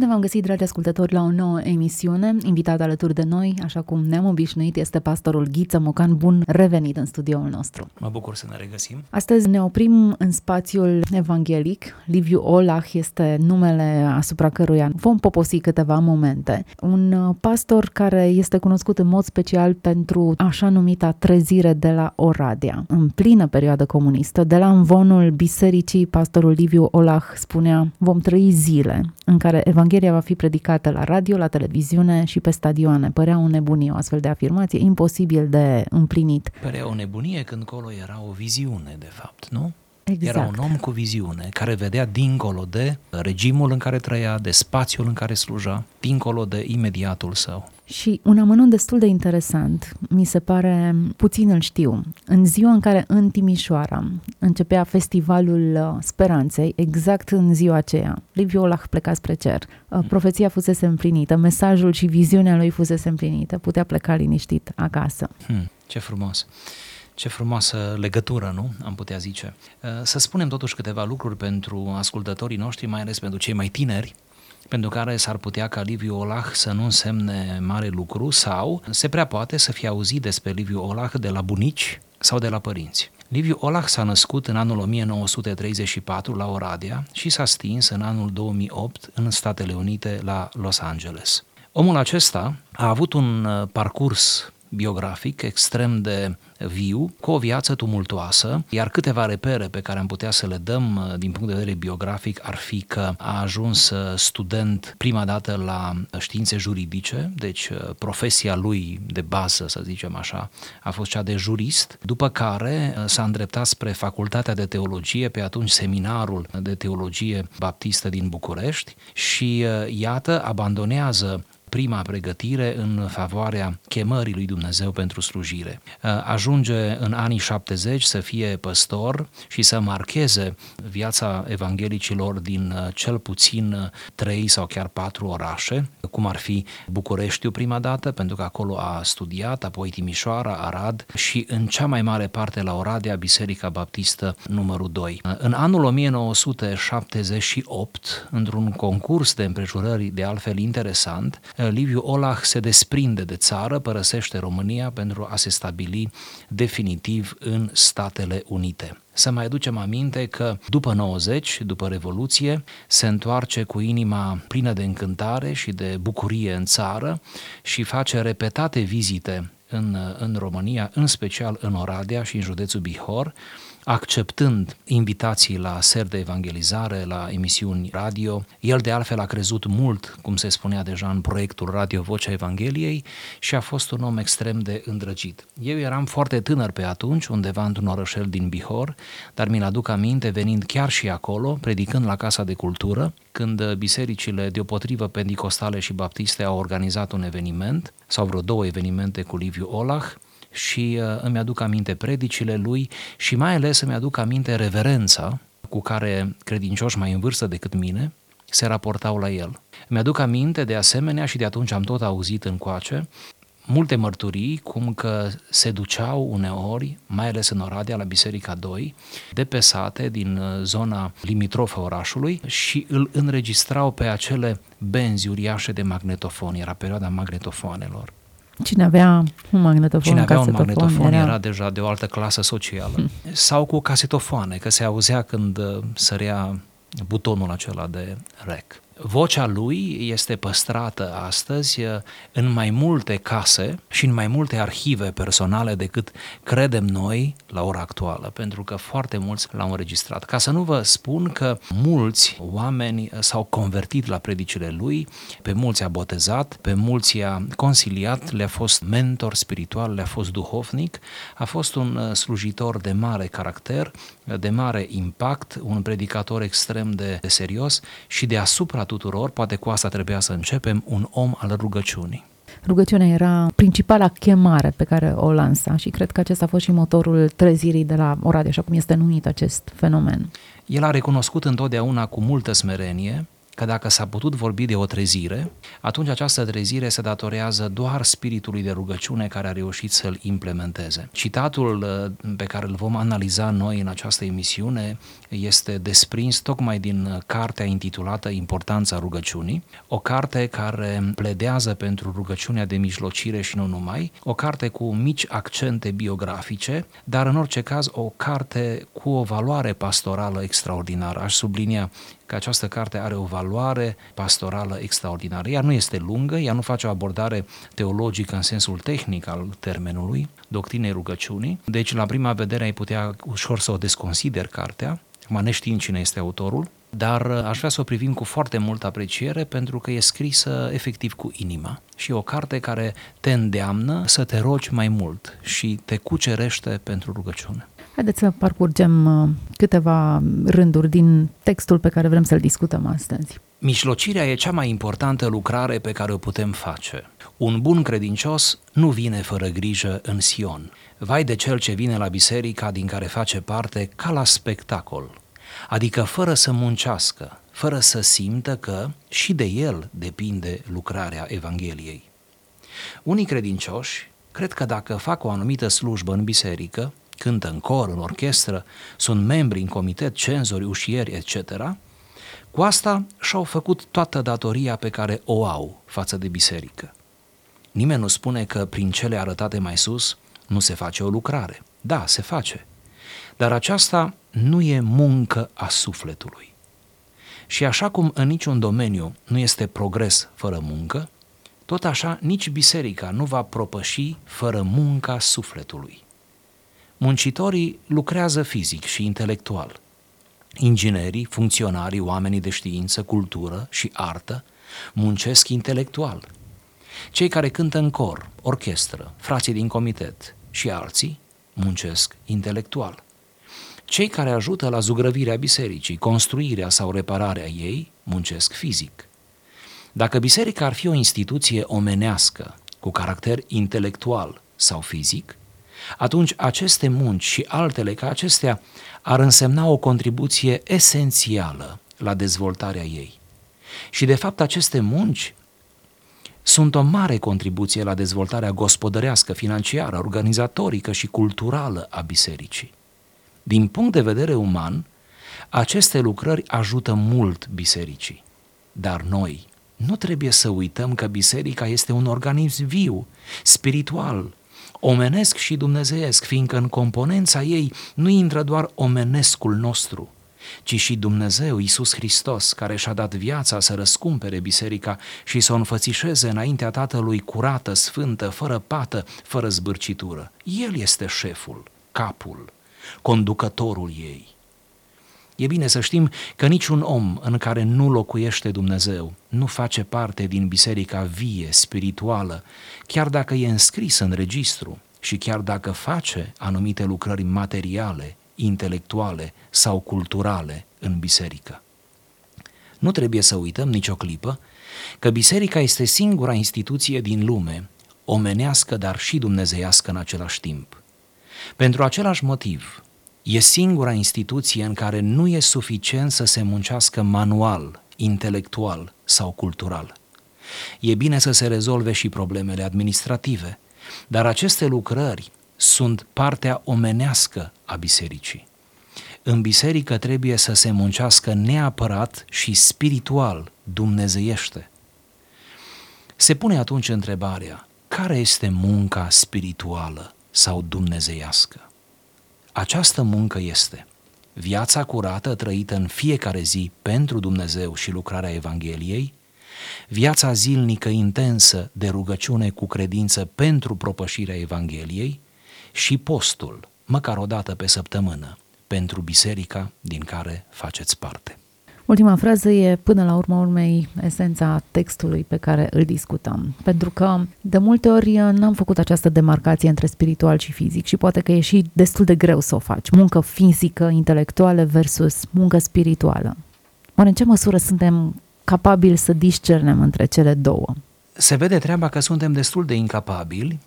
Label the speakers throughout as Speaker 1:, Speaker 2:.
Speaker 1: Bine v-am găsit, dragi ascultători, la o nouă emisiune. Invitat alături de noi, așa cum ne-am obișnuit, este pastorul Ghiță Mocan. Bun revenit în studioul nostru.
Speaker 2: Mă bucur să ne regăsim.
Speaker 1: Astăzi ne oprim în spațiul evanghelic. Liviu Olah este numele asupra căruia vom poposi câteva momente. Un uh, pastor care este cunoscut în mod special pentru așa numita trezire de la Oradea. În plină perioadă comunistă, de la învonul bisericii, pastorul Liviu Olah spunea vom trăi zile în care Evanghelia va fi predicată la radio, la televiziune și pe stadioane. Părea o nebunie o astfel de afirmație, imposibil de împlinit.
Speaker 2: Părea o nebunie când colo era o viziune, de fapt, nu?
Speaker 1: Exact.
Speaker 2: Era un om cu viziune, care vedea dincolo de regimul în care trăia, de spațiul în care sluja, dincolo de imediatul său.
Speaker 1: Și un amănunt destul de interesant, mi se pare, puțin îl știu, în ziua în care în Timișoara începea festivalul uh, Speranței, exact în ziua aceea, Liviu Olah pleca spre cer, uh, profeția fusese împlinită, mesajul și viziunea lui fusese împlinită, putea pleca liniștit acasă.
Speaker 2: Hmm, ce frumos! Ce frumoasă legătură, nu? Am putea zice. Uh, să spunem totuși câteva lucruri pentru ascultătorii noștri, mai ales pentru cei mai tineri, pentru care s-ar putea ca Liviu Olah să nu însemne mare lucru sau se prea poate să fie auzit despre Liviu Olah de la bunici sau de la părinți. Liviu Olah s-a născut în anul 1934 la Oradea și s-a stins în anul 2008 în Statele Unite la Los Angeles. Omul acesta a avut un uh, parcurs biografic extrem de viu, cu o viață tumultoasă, iar câteva repere pe care am putea să le dăm uh, din punct de vedere biografic ar fi că a ajuns uh, student prima dată la științe juridice, deci uh, profesia lui de bază, să zicem așa, a fost cea de jurist, după care s-a îndreptat spre Facultatea de Teologie, pe atunci seminarul de teologie baptistă din București și iată, abandonează prima pregătire în favoarea chemării lui Dumnezeu pentru slujire. Uh, ajunge în anii 70 să fie păstor și să marcheze viața evanghelicilor din uh, cel puțin trei sau chiar patru orașe, cum ar fi Bucureștiu prima dată, pentru că acolo a studiat, apoi Timișoara, Arad și în cea mai mare parte la Oradea, Biserica Baptistă numărul 2. Uh, în anul 1978, într-un concurs de împrejurări de altfel interesant, Liviu Olah se desprinde de țară, părăsește România pentru a se stabili definitiv în Statele Unite. Să mai aducem aminte că după 90, după Revoluție, se întoarce cu inima plină de încântare și de bucurie în țară și face repetate vizite în, în România, în special în Oradea și în județul Bihor, acceptând invitații la ser de evangelizare, la emisiuni radio. El de altfel a crezut mult, cum se spunea deja în proiectul Radio Vocea Evangheliei și a fost un om extrem de îndrăgit. Eu eram foarte tânăr pe atunci, undeva într-un orășel din Bihor, dar mi-l aduc aminte venind chiar și acolo, predicând la Casa de Cultură, când bisericile deopotrivă pentecostale și baptiste au organizat un eveniment, sau vreo două evenimente cu Liviu Olah, și uh, îmi aduc aminte predicile lui și mai ales îmi aduc aminte reverența cu care credincioși mai în vârstă decât mine se raportau la el. Îmi aduc aminte de asemenea și de atunci am tot auzit în coace multe mărturii cum că se duceau uneori, mai ales în Oradea, la Biserica 2, de pe sate din uh, zona limitrofă orașului și îl înregistrau pe acele benzi uriașe de magnetofon, era perioada magnetofoanelor.
Speaker 1: Cine avea un magnetofon,
Speaker 2: Cine avea un magnetofon era... era deja de o altă clasă socială. Hmm. Sau cu casetofoane, că se auzea când uh, sărea butonul acela de rec. Vocea lui este păstrată astăzi uh, în mai multe case și în mai multe arhive personale decât credem noi la ora actuală, pentru că foarte mulți l-au înregistrat. Ca să nu vă spun că mulți oameni uh, s-au convertit la predicile lui, pe mulți a botezat, pe mulți a conciliat, le-a fost mentor spiritual, le-a fost duhovnic, a fost un uh, slujitor de mare caracter, de mare impact, un predicator extrem de, de serios și deasupra tuturor, poate cu asta trebuia să începem, un om al rugăciunii.
Speaker 1: Rugăciunea era principala chemare pe care o lansa și cred că acesta a fost și motorul trezirii de la Oradea, așa cum este numit acest fenomen.
Speaker 2: El a recunoscut întotdeauna cu multă smerenie că dacă s-a putut vorbi de o trezire, atunci această trezire se datorează doar spiritului de rugăciune care a reușit să-l implementeze. Citatul uh, pe care îl vom analiza noi în această emisiune este desprins tocmai din cartea intitulată Importanța rugăciunii, o carte care pledează pentru rugăciunea de mijlocire și nu numai, o carte cu mici accente biografice, dar în orice caz o carte cu o valoare pastorală extraordinară. Aș sublinia că această carte are o valoare pastorală extraordinară. Ea nu este lungă, ea nu face o abordare teologică în sensul tehnic al termenului, doctrinei rugăciunii, deci la prima vedere ai putea ușor să o desconsider cartea, acum neștiind cine este autorul, dar uh, aș vrea să o privim cu foarte multă apreciere pentru că e scrisă efectiv cu inima și e o carte care te îndeamnă să te rogi mai mult și te cucerește pentru rugăciune.
Speaker 1: Haideți să parcurgem uh, câteva rânduri din textul pe care vrem să-l discutăm astăzi.
Speaker 2: Mișlocirea e cea mai importantă lucrare pe care o putem face. Un bun credincios nu vine fără grijă în Sion. Vai de cel ce vine la biserica din care face parte ca la spectacol, adică fără să muncească, fără să simtă că și de el depinde lucrarea Evangheliei. Unii credincioși cred că dacă fac o anumită slujbă în biserică, cântă în cor, în orchestră, sunt membri în comitet, cenzori, ușieri, etc., cu asta și-au făcut toată datoria pe care o au față de biserică. Nimeni nu spune că prin cele arătate mai sus nu se face o lucrare. Da, se face. Dar aceasta nu e muncă a sufletului. Și așa cum în niciun domeniu nu este progres fără muncă, tot așa nici biserica nu va propăși fără munca sufletului. Muncitorii lucrează fizic și intelectual. Inginerii, funcționarii, oamenii de știință, cultură și artă muncesc intelectual. Cei care cântă în cor, orchestră, frații din comitet și alții muncesc intelectual. Cei care ajută la zugrăvirea bisericii, construirea sau repararea ei, muncesc fizic. Dacă biserica ar fi o instituție omenească, cu caracter intelectual sau fizic, atunci aceste munci și altele ca acestea ar însemna o contribuție esențială la dezvoltarea ei. Și de fapt aceste munci sunt o mare contribuție la dezvoltarea gospodărească, financiară, organizatorică și culturală a bisericii. Din punct de vedere uman, aceste lucrări ajută mult bisericii. Dar noi nu trebuie să uităm că biserica este un organism viu, spiritual, omenesc și dumnezeiesc, fiindcă în componența ei nu intră doar omenescul nostru, ci și Dumnezeu, Iisus Hristos, care și-a dat viața să răscumpere biserica și să o înfățișeze înaintea Tatălui curată, sfântă, fără pată, fără zbârcitură. El este șeful, capul, conducătorul ei. E bine să știm că niciun om în care nu locuiește Dumnezeu nu face parte din biserica vie, spirituală, chiar dacă e înscris în registru și chiar dacă face anumite lucrări materiale, intelectuale sau culturale în biserică. Nu trebuie să uităm nicio clipă că biserica este singura instituție din lume, omenească, dar și dumnezeiască în același timp. Pentru același motiv, E singura instituție în care nu e suficient să se muncească manual, intelectual sau cultural. E bine să se rezolve și problemele administrative, dar aceste lucrări sunt partea omenească a bisericii. În biserică trebuie să se muncească neapărat și spiritual, dumnezeiește. Se pune atunci întrebarea, care este munca spirituală sau dumnezeiască? Această muncă este viața curată trăită în fiecare zi pentru Dumnezeu și lucrarea Evangheliei, viața zilnică intensă de rugăciune cu credință pentru propășirea Evangheliei și postul, măcar o dată pe săptămână, pentru biserica din care faceți parte.
Speaker 1: Ultima frază e, până la urma urmei, esența textului pe care îl discutăm. Pentru că, de multe ori, n-am făcut această demarcație între spiritual și fizic și poate că e și destul de greu să o faci. Muncă fizică, intelectuală versus muncă spirituală. Oare în ce măsură suntem capabili să discernem între cele două?
Speaker 2: Se vede treaba că suntem destul de incapabili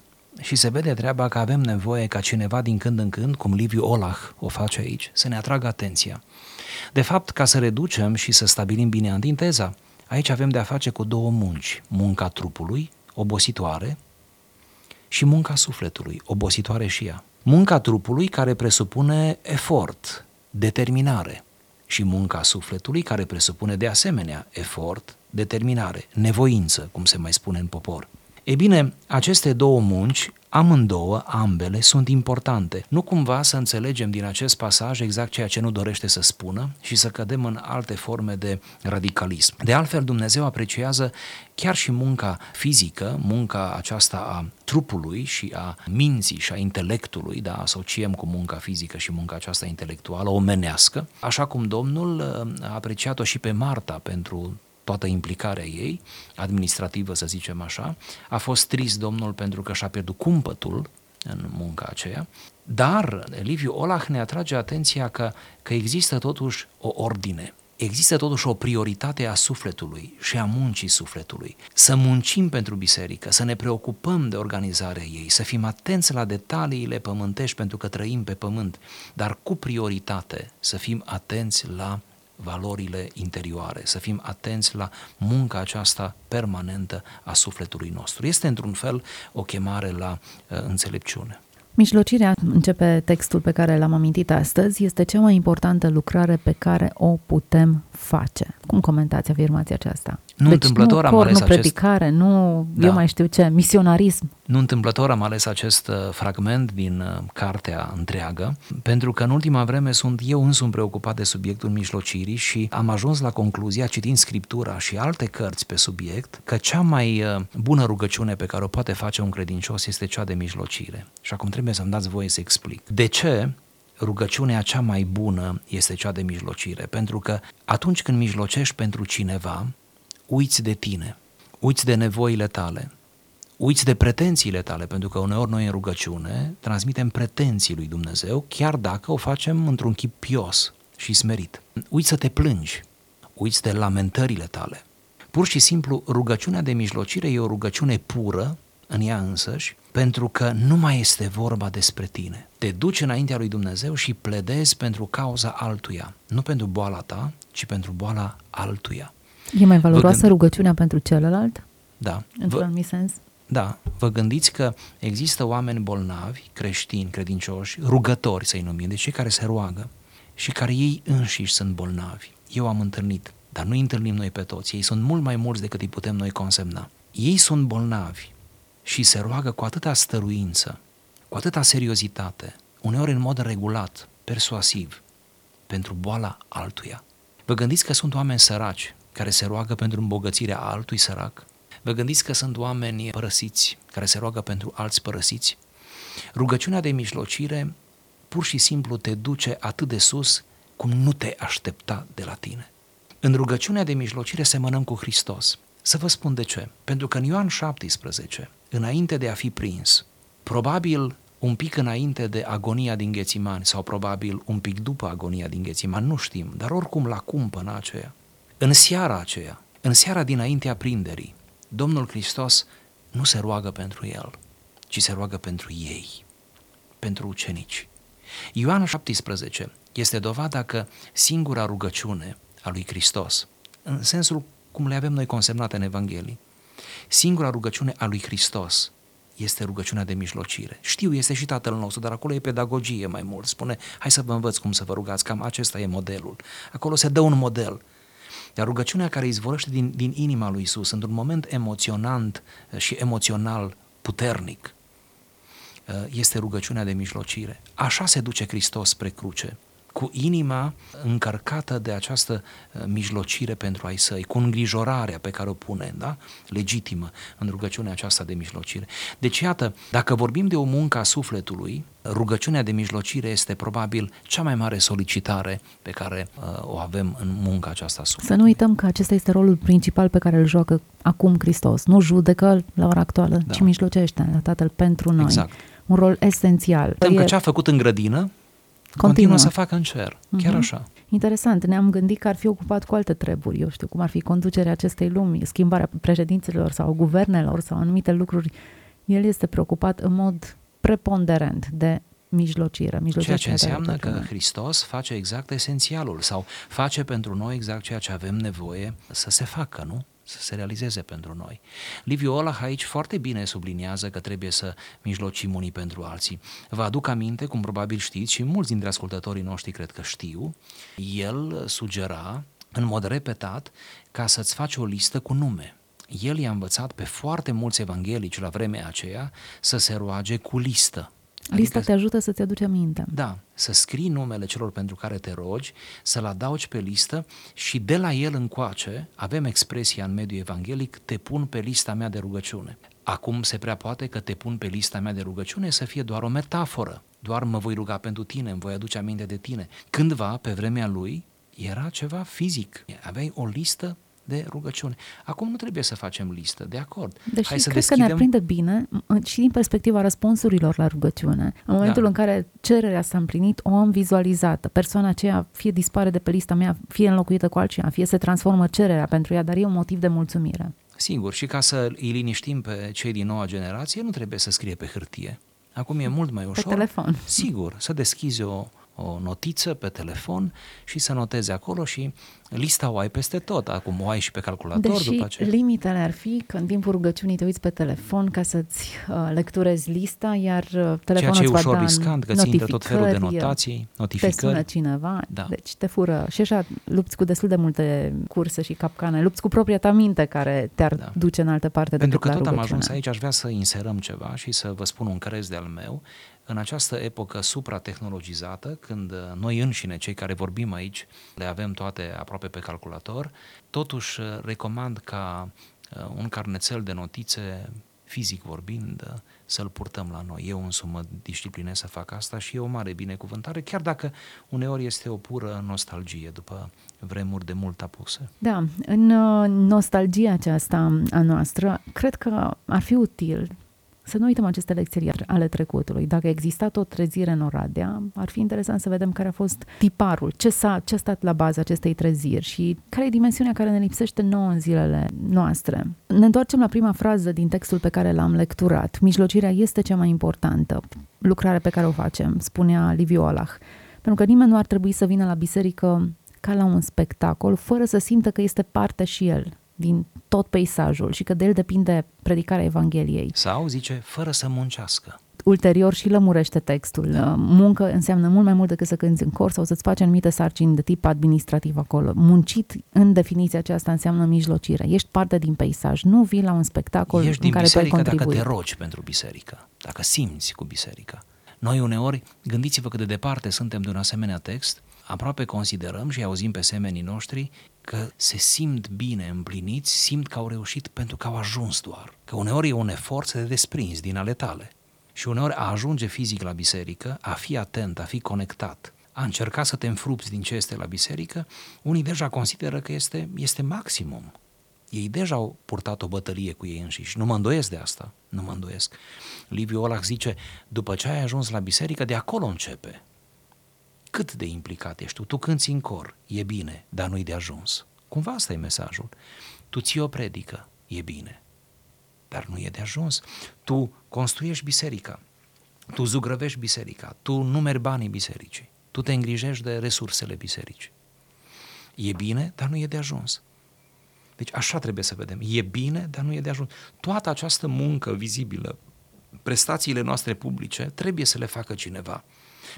Speaker 2: și se vede treaba că avem nevoie ca cineva din când în când, cum Liviu Olah o face aici, să ne atragă atenția. De fapt, ca să reducem și să stabilim bine antiteza, aici avem de a face cu două munci. Munca trupului, obositoare, și munca sufletului, obositoare și ea. Munca trupului care presupune efort, determinare și munca sufletului care presupune de asemenea efort, determinare, nevoință, cum se mai spune în popor. E bine, aceste două munci, amândouă, ambele, sunt importante. Nu cumva să înțelegem din acest pasaj exact ceea ce nu dorește să spună și să cădem în alte forme de radicalism. De altfel, Dumnezeu apreciază chiar și munca fizică, munca aceasta a trupului și a minții și a intelectului, da, asociem cu munca fizică și munca aceasta intelectuală, omenească, așa cum Domnul uh, a apreciat-o și pe Marta pentru toată implicarea ei, administrativă să zicem așa, a fost trist Domnul pentru că și-a pierdut cumpătul în munca aceea, dar Liviu Olah ne atrage atenția că, că există totuși o ordine, există totuși o prioritate a sufletului și a muncii sufletului. Să muncim pentru biserică, să ne preocupăm de organizarea ei, să fim atenți la detaliile pământești pentru că trăim pe pământ, dar cu prioritate să fim atenți la valorile interioare, să fim atenți la munca aceasta permanentă a sufletului nostru. Este într-un fel o chemare la uh, înțelepciune.
Speaker 1: Mijlocirea, începe textul pe care l-am amintit astăzi, este cea mai importantă lucrare pe care o putem face. Cum comentați afirmația aceasta?
Speaker 2: Nu deci întâmplător
Speaker 1: nu
Speaker 2: cor, am ales
Speaker 1: nu predicare, acest... nu, da. eu mai știu ce, misionarism.
Speaker 2: Nu întâmplător am ales acest uh, fragment din uh, cartea întreagă, pentru că în ultima vreme sunt eu însumi preocupat de subiectul mijlocirii și am ajuns la concluzia, citind Scriptura și alte cărți pe subiect, că cea mai uh, bună rugăciune pe care o poate face un credincios este cea de mijlocire. Și acum trebuie să-mi dați voie să explic. De ce rugăciunea cea mai bună este cea de mijlocire? Pentru că atunci când mijlocești pentru cineva, uiți de tine, uiți de nevoile tale, uiți de pretențiile tale, pentru că uneori noi în rugăciune transmitem pretenții lui Dumnezeu, chiar dacă o facem într-un chip pios și smerit. Uiți să te plângi, uiți de lamentările tale. Pur și simplu, rugăciunea de mijlocire e o rugăciune pură în ea însăși, pentru că nu mai este vorba despre tine. Te duci înaintea lui Dumnezeu și pledezi pentru cauza altuia, nu pentru boala ta, ci pentru boala altuia.
Speaker 1: E mai valoroasă gând... rugăciunea pentru celălalt?
Speaker 2: Da.
Speaker 1: Într-un vă... anumit sens?
Speaker 2: Da, vă gândiți că există oameni bolnavi, creștini, credincioși, rugători să-i numim, de cei care se roagă și care ei înșiși sunt bolnavi. Eu am întâlnit, dar nu întâlnim noi pe toți, ei sunt mult mai mulți decât îi putem noi consemna. Ei sunt bolnavi și se roagă cu atâta stăruință, cu atâta seriozitate, uneori în mod regulat, persuasiv, pentru boala altuia. Vă gândiți că sunt oameni săraci care se roagă pentru îmbogățirea altui sărac? Vă gândiți că sunt oameni părăsiți care se roagă pentru alți părăsiți? Rugăciunea de mijlocire pur și simplu te duce atât de sus cum nu te aștepta de la tine. În rugăciunea de mijlocire semănăm cu Hristos. Să vă spun de ce. Pentru că în Ioan 17, înainte de a fi prins, probabil un pic înainte de agonia din Ghețimani sau probabil un pic după agonia din Ghețimani, nu știm, dar oricum la cumpăna aceea, în seara aceea, în seara dinaintea prinderii, Domnul Hristos nu se roagă pentru el, ci se roagă pentru ei, pentru ucenici. Ioan 17 este dovada că singura rugăciune a lui Hristos, în sensul cum le avem noi consemnate în Evanghelie, singura rugăciune a lui Hristos este rugăciunea de mijlocire. Știu, este și Tatăl nostru, dar acolo e pedagogie mai mult. Spune, hai să vă învăț cum să vă rugați, cam acesta e modelul. Acolo se dă un model. Iar rugăciunea care izvorăște din, din inima lui Isus, într-un moment emoționant uh, și emoțional puternic, uh, este rugăciunea de mijlocire. Așa se duce Hristos spre cruce cu inima încărcată de această uh, mijlocire pentru ai săi, cu îngrijorarea pe care o pune, da? legitimă, în rugăciunea aceasta de mijlocire. Deci, iată, dacă vorbim de o muncă a sufletului, rugăciunea de mijlocire este probabil cea mai mare solicitare pe care uh, o avem în munca aceasta a sufletului.
Speaker 1: Să nu uităm că acesta este rolul principal pe care îl joacă acum Hristos. Nu judecă la ora actuală, da. ci mijlocește la Tatăl pentru noi.
Speaker 2: Exact.
Speaker 1: Un rol esențial.
Speaker 2: Uităm că ce a făcut în grădină, continuă, continuă să facă în cer. Chiar uh-huh. așa.
Speaker 1: Interesant. Ne-am gândit că ar fi ocupat cu alte treburi. Eu știu cum ar fi conducerea acestei lumi, schimbarea președinților sau guvernelor sau anumite lucruri El este preocupat în mod preponderent de mijlocire.
Speaker 2: Ceea ce înseamnă că Hristos face exact esențialul sau face pentru noi exact ceea ce avem nevoie să se facă, nu? Să se realizeze pentru noi. Liviu Olah aici foarte bine subliniază că trebuie să mijlocim unii pentru alții. Vă aduc aminte, cum probabil știți și mulți dintre ascultătorii noștri cred că știu, el sugera în mod repetat ca să-ți faci o listă cu nume. El i-a învățat pe foarte mulți evanghelici la vremea aceea să se roage cu listă.
Speaker 1: Adică, Lista te ajută să-ți aduci aminte.
Speaker 2: Da, să scrii numele celor pentru care te rogi, să-l adaugi pe listă și de la el încoace avem expresia în mediul evanghelic, te pun pe lista mea de rugăciune. Acum se prea poate că te pun pe lista mea de rugăciune să fie doar o metaforă, doar mă voi ruga pentru tine, îmi voi aduce aminte de tine. Cândva, pe vremea lui, era ceva fizic. Aveai o listă de rugăciune. Acum nu trebuie să facem listă, de acord.
Speaker 1: Deci Hai să cred deschidem... că ne prinde bine și din perspectiva răspunsurilor la rugăciune. În momentul da. în care cererea s-a împlinit, o am vizualizată. Persoana aceea fie dispare de pe lista mea, fie înlocuită cu altcineva, fie se transformă cererea pentru ea, dar e un motiv de mulțumire.
Speaker 2: Singur, și ca să îi liniștim pe cei din noua generație, nu trebuie să scrie pe hârtie. Acum e mult mai ușor.
Speaker 1: Pe telefon.
Speaker 2: Sigur, să deschizi o, o notiță pe telefon și să notezi acolo și lista o ai peste tot. Acum o ai și pe calculator
Speaker 1: Deși
Speaker 2: după aceea.
Speaker 1: limitele ar fi că în timpul rugăciunii te uiți pe telefon ca să-ți uh, lecturezi lista, iar uh, telefonul
Speaker 2: Ceea ce
Speaker 1: e
Speaker 2: ușor riscant, că ți intră tot felul de notații, notificări.
Speaker 1: Te sună cineva, da. deci te fură. Și așa lupți cu destul de multe curse și capcane, lupți cu propria ta minte care te-ar da. duce în altă parte
Speaker 2: Pentru că tot
Speaker 1: rugăciune.
Speaker 2: am ajuns aici, aș vrea să inserăm ceva și să vă spun un crez de-al meu în această epocă supratehnologizată, când uh, noi înșine, cei care vorbim aici, le avem toate aproape pe calculator, totuși uh, recomand ca uh, un carnețel de notițe, fizic vorbind, să-l purtăm la noi. Eu însumi mă disciplinez să fac asta și e o mare binecuvântare, chiar dacă uneori este o pură nostalgie după vremuri de mult apuse.
Speaker 1: Da, în nostalgia aceasta a noastră, cred că ar fi util să nu uităm aceste lecții ale trecutului. Dacă exista o trezire în Oradea, ar fi interesant să vedem care a fost tiparul, ce, s-a, ce a stat la baza acestei treziri și care e dimensiunea care ne lipsește nouă în zilele noastre. Ne întoarcem la prima frază din textul pe care l-am lecturat. Mijlocirea este cea mai importantă lucrare pe care o facem, spunea Liviu Olah. Pentru că nimeni nu ar trebui să vină la biserică ca la un spectacol, fără să simtă că este parte și el din tot peisajul și că de el depinde predicarea Evangheliei.
Speaker 2: Sau, zice, fără să muncească.
Speaker 1: Ulterior și lămurește textul. Da. Muncă înseamnă mult mai mult decât să cânti în cor sau să-ți faci anumite sarcini de tip administrativ acolo. Muncit, în definiția aceasta, înseamnă mijlocire. Ești parte din peisaj. Nu vii la un spectacol
Speaker 2: Ești
Speaker 1: în care
Speaker 2: tu ai
Speaker 1: contribuit.
Speaker 2: dacă te rogi pentru biserică, dacă simți cu biserica. Noi uneori, gândiți-vă cât de departe suntem de un asemenea text, aproape considerăm și auzim pe semenii noștri că se simt bine împliniți, simt că au reușit pentru că au ajuns doar. Că uneori e un efort să te desprinzi din ale tale. Și uneori a ajunge fizic la biserică, a fi atent, a fi conectat, a încerca să te înfrupți din ce este la biserică, unii deja consideră că este, este maximum. Ei deja au purtat o bătălie cu ei înșiși. Nu mă îndoiesc de asta. Nu mă îndoiesc. Liviu Olac zice, după ce ai ajuns la biserică, de acolo începe cât de implicat ești tu. Tu cânti în cor, e bine, dar nu-i de ajuns. Cumva asta e mesajul. Tu ții o predică, e bine, dar nu e de ajuns. Tu construiești biserica, tu zugrăvești biserica, tu numeri banii bisericii, tu te îngrijești de resursele bisericii. E bine, dar nu e de ajuns. Deci așa trebuie să vedem. E bine, dar nu e de ajuns. Toată această muncă vizibilă, prestațiile noastre publice, trebuie să le facă cineva.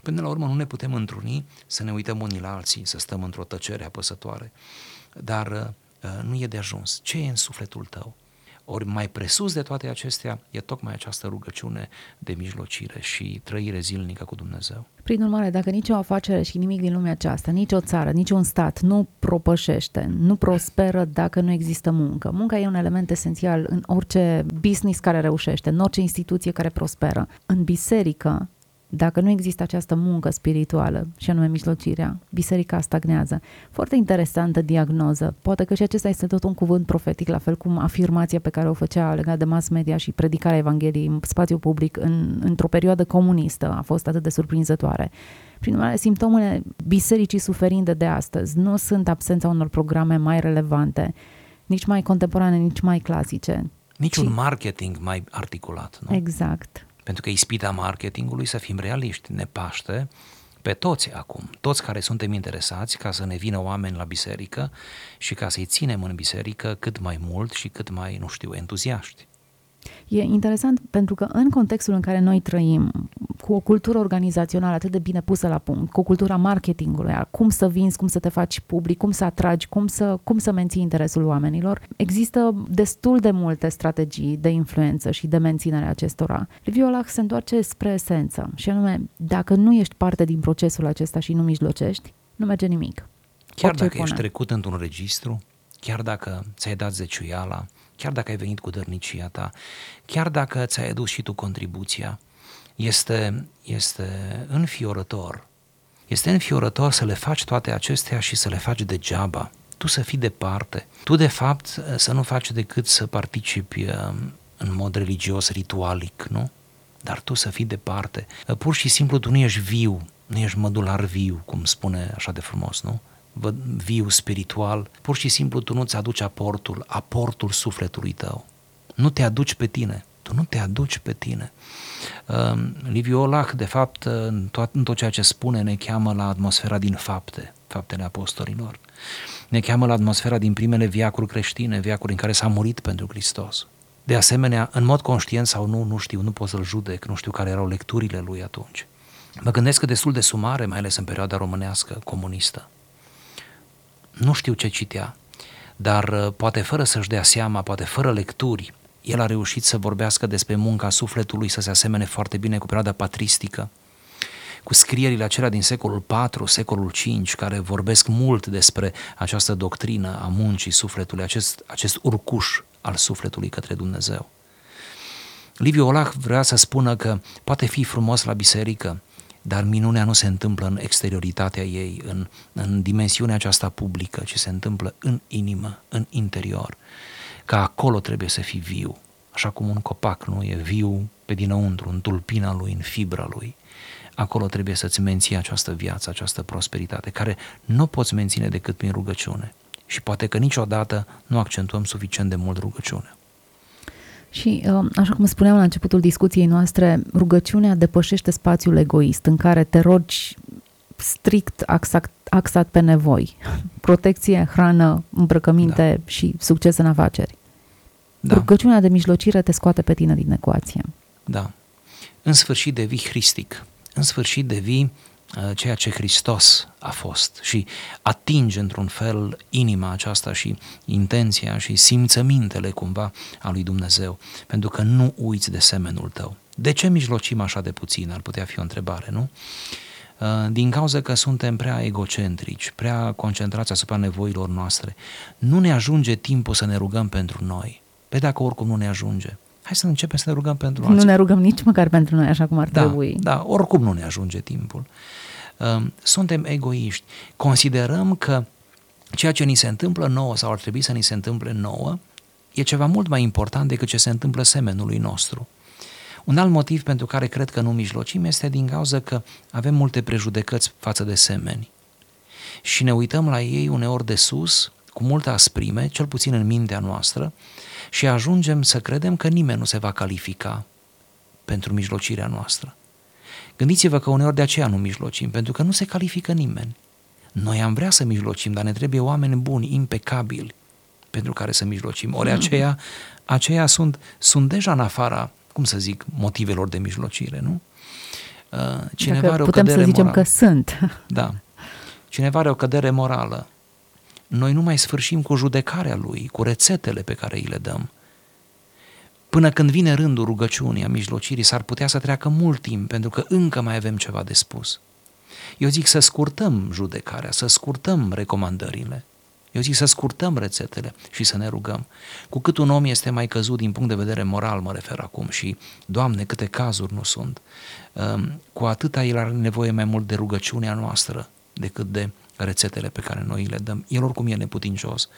Speaker 2: Până la urmă nu ne putem întruni să ne uităm unii la alții, să stăm într-o tăcere apăsătoare. Dar uh, nu e de ajuns. Ce e în sufletul tău? Ori mai presus de toate acestea e tocmai această rugăciune de mijlocire și trăire zilnică cu Dumnezeu.
Speaker 1: Prin urmare, dacă nicio afacere și nimic din lumea aceasta, nicio țară, niciun stat nu propășește, nu prosperă dacă nu există muncă. Munca e un element esențial în orice business care reușește, în orice instituție care prosperă. În biserică, dacă nu există această muncă spirituală, și anume mijlocirea, biserica stagnează. Foarte interesantă diagnoză. Poate că și acesta este tot un cuvânt profetic, la fel cum afirmația pe care o făcea legat de mass media și predicarea Evangheliei în spațiu public în, într-o perioadă comunistă a fost atât de surprinzătoare. Prin urmare, simptomele bisericii suferinde de astăzi nu sunt absența unor programe mai relevante, nici mai contemporane, nici mai clasice,
Speaker 2: Niciun marketing mai articulat, nu?
Speaker 1: Exact.
Speaker 2: Pentru că ispita marketingului, să fim realiști, ne paște pe toți acum, toți care suntem interesați ca să ne vină oameni la biserică și ca să-i ținem în biserică cât mai mult și cât mai, nu știu, entuziaști.
Speaker 1: E interesant pentru că în contextul în care noi trăim, cu o cultură organizațională atât de bine pusă la punct, cu cultura marketingului, cum să vinzi, cum să te faci public, cum să atragi, cum să, cum să menții interesul oamenilor, există destul de multe strategii de influență și de menținere acestora. Liviu Olah se întoarce spre esență și anume, dacă nu ești parte din procesul acesta și nu mijlocești, nu merge nimic.
Speaker 2: Chiar Orice dacă ești trecut într-un registru, chiar dacă ți-ai dat zeciuiala, chiar dacă ai venit cu dărnicia ta, chiar dacă ți-ai adus și tu contribuția, este, este înfiorător. Este înfiorător să le faci toate acestea și să le faci degeaba. Tu să fii departe. Tu, de fapt, să nu faci decât să participi um, în mod religios, ritualic, nu? Dar tu să fii departe. Pur și simplu tu nu ești viu, nu ești mădular viu, cum spune așa de frumos, nu? Viu spiritual, pur și simplu tu nu-ți aduci aportul, aportul sufletului tău. Nu te aduci pe tine, tu nu te aduci pe tine. Uh, Liviu Olah, de fapt, în tot, în tot ceea ce spune, ne cheamă la atmosfera din fapte, faptele apostolilor. Ne cheamă la atmosfera din primele viacuri creștine, viacuri în care s-a murit pentru Hristos. De asemenea, în mod conștient sau nu, nu știu, nu pot să-l judec, nu știu care erau lecturile lui atunci. Mă gândesc că destul de sumare, mai ales în perioada românească comunistă nu știu ce citea, dar uh, poate fără să-și dea seama, poate fără lecturi, el a reușit să vorbească despre munca sufletului, să se asemene foarte bine cu perioada patristică, cu scrierile acelea din secolul IV, secolul V, care vorbesc mult despre această doctrină a muncii sufletului, acest, acest urcuș al sufletului către Dumnezeu. Liviu Olah vrea să spună că poate fi frumos la biserică, dar minunea nu se întâmplă în exterioritatea ei, în, în dimensiunea aceasta publică, ci se întâmplă în inimă, în interior. Că acolo trebuie să fii viu, așa cum un copac nu e viu pe dinăuntru, în tulpina lui, în fibra lui. Acolo trebuie să-ți menții această viață, această prosperitate, care nu poți menține decât prin rugăciune. Și poate că niciodată nu accentuăm suficient de mult rugăciunea.
Speaker 1: Și, uh, așa cum spuneam la începutul discuției noastre, rugăciunea depășește spațiul egoist în care te rogi strict axat, axat pe nevoi. Protecție, hrană, îmbrăcăminte da. și succes în afaceri. Da. Rugăciunea de mijlocire te scoate pe tine din ecuație.
Speaker 2: Da. În sfârșit devii hristic. În sfârșit devii Uh, ceea ce Hristos a fost și atinge într-un fel inima aceasta și intenția și simțămintele cumva a lui Dumnezeu, pentru că nu uiți de semenul tău. De ce mijlocim așa de puțin? Ar putea fi o întrebare, nu? Uh, din cauza că suntem prea egocentrici, prea concentrați asupra nevoilor noastre. Nu ne ajunge timpul să ne rugăm pentru noi. Pe dacă oricum nu ne ajunge. Hai să începem să ne rugăm pentru alții.
Speaker 1: Nu ne rugăm nici măcar pentru noi așa cum ar
Speaker 2: da,
Speaker 1: trebui.
Speaker 2: Da, oricum nu ne ajunge timpul. Um, suntem egoiști. Considerăm că ceea ce ni se întâmplă nouă sau ar trebui să ni se întâmple nouă e ceva mult mai important decât ce se întâmplă semenului nostru. Un alt motiv pentru care cred că nu mijlocim este din cauza că avem multe prejudecăți față de semeni și ne uităm la ei uneori de sus, cu multă asprime, cel puțin în mintea noastră, și ajungem să credem că nimeni nu se va califica pentru mijlocirea noastră. Gândiți-vă că uneori de aceea nu mijlocim, pentru că nu se califică nimeni. Noi am vrea să mijlocim, dar ne trebuie oameni buni, impecabili, pentru care să mijlocim. Ori mm. aceia, aceia sunt, sunt deja în afara, cum să zic, motivelor de mijlocire, nu?
Speaker 1: Uh, cineva Dacă are o putem să zicem morală. că sunt.
Speaker 2: Da. Cineva are o cădere morală. Noi nu mai sfârșim cu judecarea lui, cu rețetele pe care îi le dăm. Până când vine rândul rugăciunii, a mijlocirii, s-ar putea să treacă mult timp, pentru că încă mai avem ceva de spus. Eu zic să scurtăm judecarea, să scurtăm recomandările. Eu zic să scurtăm rețetele și să ne rugăm. Cu cât un om este mai căzut din punct de vedere moral, mă refer acum, și, Doamne, câte cazuri nu sunt, um, cu atâta el are nevoie mai mult de rugăciunea noastră decât de rețetele pe care noi le dăm. El oricum e neputincios.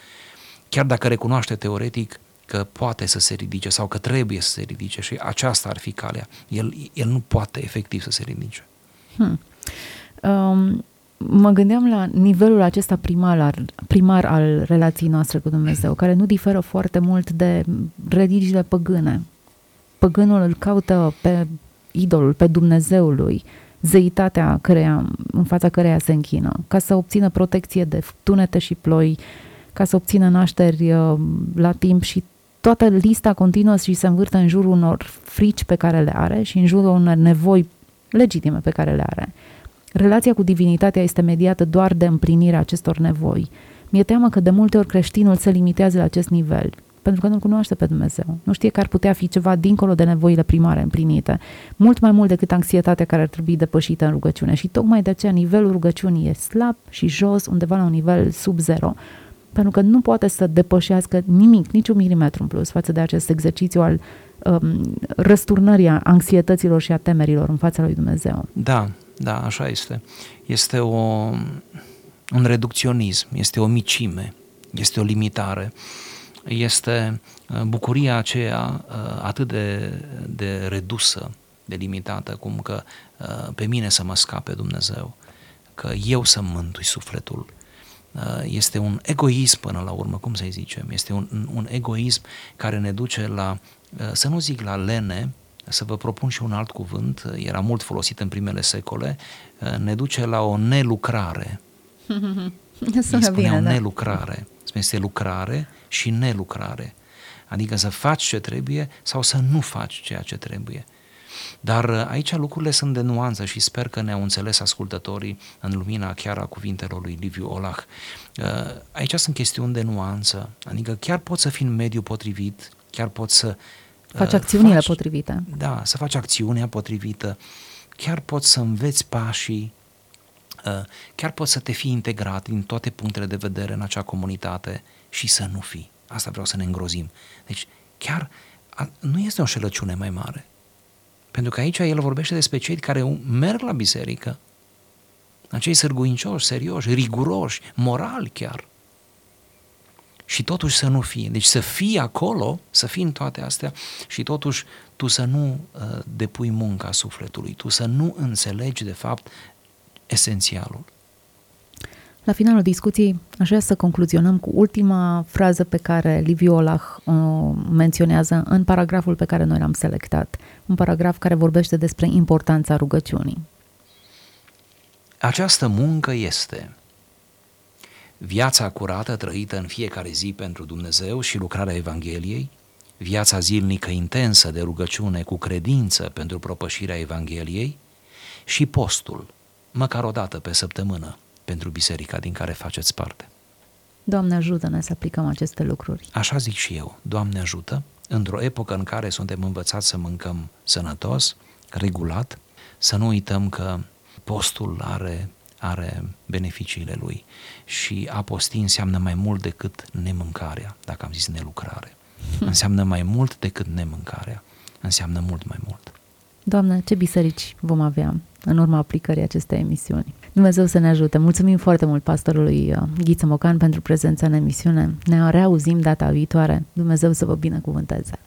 Speaker 2: Chiar dacă recunoaște teoretic, că poate să se ridice sau că trebuie să se ridice și aceasta ar fi calea. El, el nu poate efectiv să se ridice. Hmm.
Speaker 1: Um, mă gândeam la nivelul acesta primar al, primar al relației noastre cu Dumnezeu, care nu diferă foarte mult de religiile păgâne. Păgânul îl caută pe idolul, pe Dumnezeul lui, zeitatea căreia, în fața căreia se închină, ca să obțină protecție de tunete și ploi, ca să obțină nașteri uh, la timp și toată lista continuă și se învârte în jurul unor frici pe care le are și în jurul unor nevoi legitime pe care le are. Relația cu divinitatea este mediată doar de împlinirea acestor nevoi. Mi-e teamă că de multe ori creștinul se limitează la acest nivel, pentru că nu cunoaște pe Dumnezeu. Nu știe că ar putea fi ceva dincolo de nevoile primare împlinite, mult mai mult decât anxietatea care ar trebui depășită în rugăciune. Și tocmai de aceea nivelul rugăciunii e slab și jos, undeva la un nivel sub zero, pentru că nu poate să depășească nimic, niciun milimetru în plus față de acest exercițiu al um, răsturnării anxietăților și a temerilor în fața lui Dumnezeu.
Speaker 2: Da, da, așa este. Este o, un reducționism, este o micime, este o limitare, este uh, bucuria aceea uh, atât de, de redusă, de limitată, cum că uh, pe mine să mă scape Dumnezeu, că eu să mântui sufletul. Este un egoism până la urmă, cum să-i zicem, este un, un egoism care ne duce la, să nu zic la lene, să vă propun și un alt cuvânt, era mult folosit în primele secole, ne duce la o nelucrare.
Speaker 1: Sună spunea bine,
Speaker 2: o
Speaker 1: da.
Speaker 2: nelucrare. Este lucrare și nelucrare. Adică să faci ce trebuie sau să nu faci ceea ce trebuie. Dar aici lucrurile sunt de nuanță și sper că ne-au înțeles ascultătorii în lumina chiar a cuvintelor lui Liviu Olah. Aici sunt chestiuni de nuanță, adică chiar poți să fii în mediul potrivit, chiar poți să
Speaker 1: Faci acțiunile faci, potrivite.
Speaker 2: Da, să faci acțiunea potrivită. Chiar poți să înveți pașii, uh, chiar poți să te fii integrat din toate punctele de vedere în acea comunitate și să nu fii. Asta vreau să ne îngrozim. Deci, chiar nu este o șelăciune mai mare. Pentru că aici el vorbește despre cei care merg la biserică, acei sârguincioși, serioși, riguroși, morali chiar și totuși să nu fie. Deci să fii acolo, să fii în toate astea și totuși tu să nu uh, depui munca sufletului, tu să nu înțelegi de fapt esențialul.
Speaker 1: La finalul discuției aș vrea să concluzionăm cu ultima frază pe care Liviu Olah o menționează în paragraful pe care noi l-am selectat. Un paragraf care vorbește despre importanța rugăciunii.
Speaker 2: Această muncă este viața curată trăită în fiecare zi pentru Dumnezeu și lucrarea Evangheliei, viața zilnică intensă de rugăciune cu credință pentru propășirea Evangheliei și postul, măcar o dată pe săptămână, pentru biserica din care faceți parte.
Speaker 1: Doamne ajută-ne să aplicăm aceste lucruri.
Speaker 2: Așa zic și eu, Doamne ajută, într-o epocă în care suntem învățați să mâncăm sănătos, regulat, să nu uităm că postul are are beneficiile lui și a posti înseamnă mai mult decât nemâncarea, dacă am zis nelucrare. Înseamnă mai mult decât nemâncarea, înseamnă mult mai mult.
Speaker 1: Doamne, ce biserici vom avea în urma aplicării acestei emisiuni. Dumnezeu să ne ajute. Mulțumim foarte mult pastorului uh, Ghiță Mocan pentru prezența în emisiune. Ne reauzim data viitoare. Dumnezeu să vă binecuvânteze.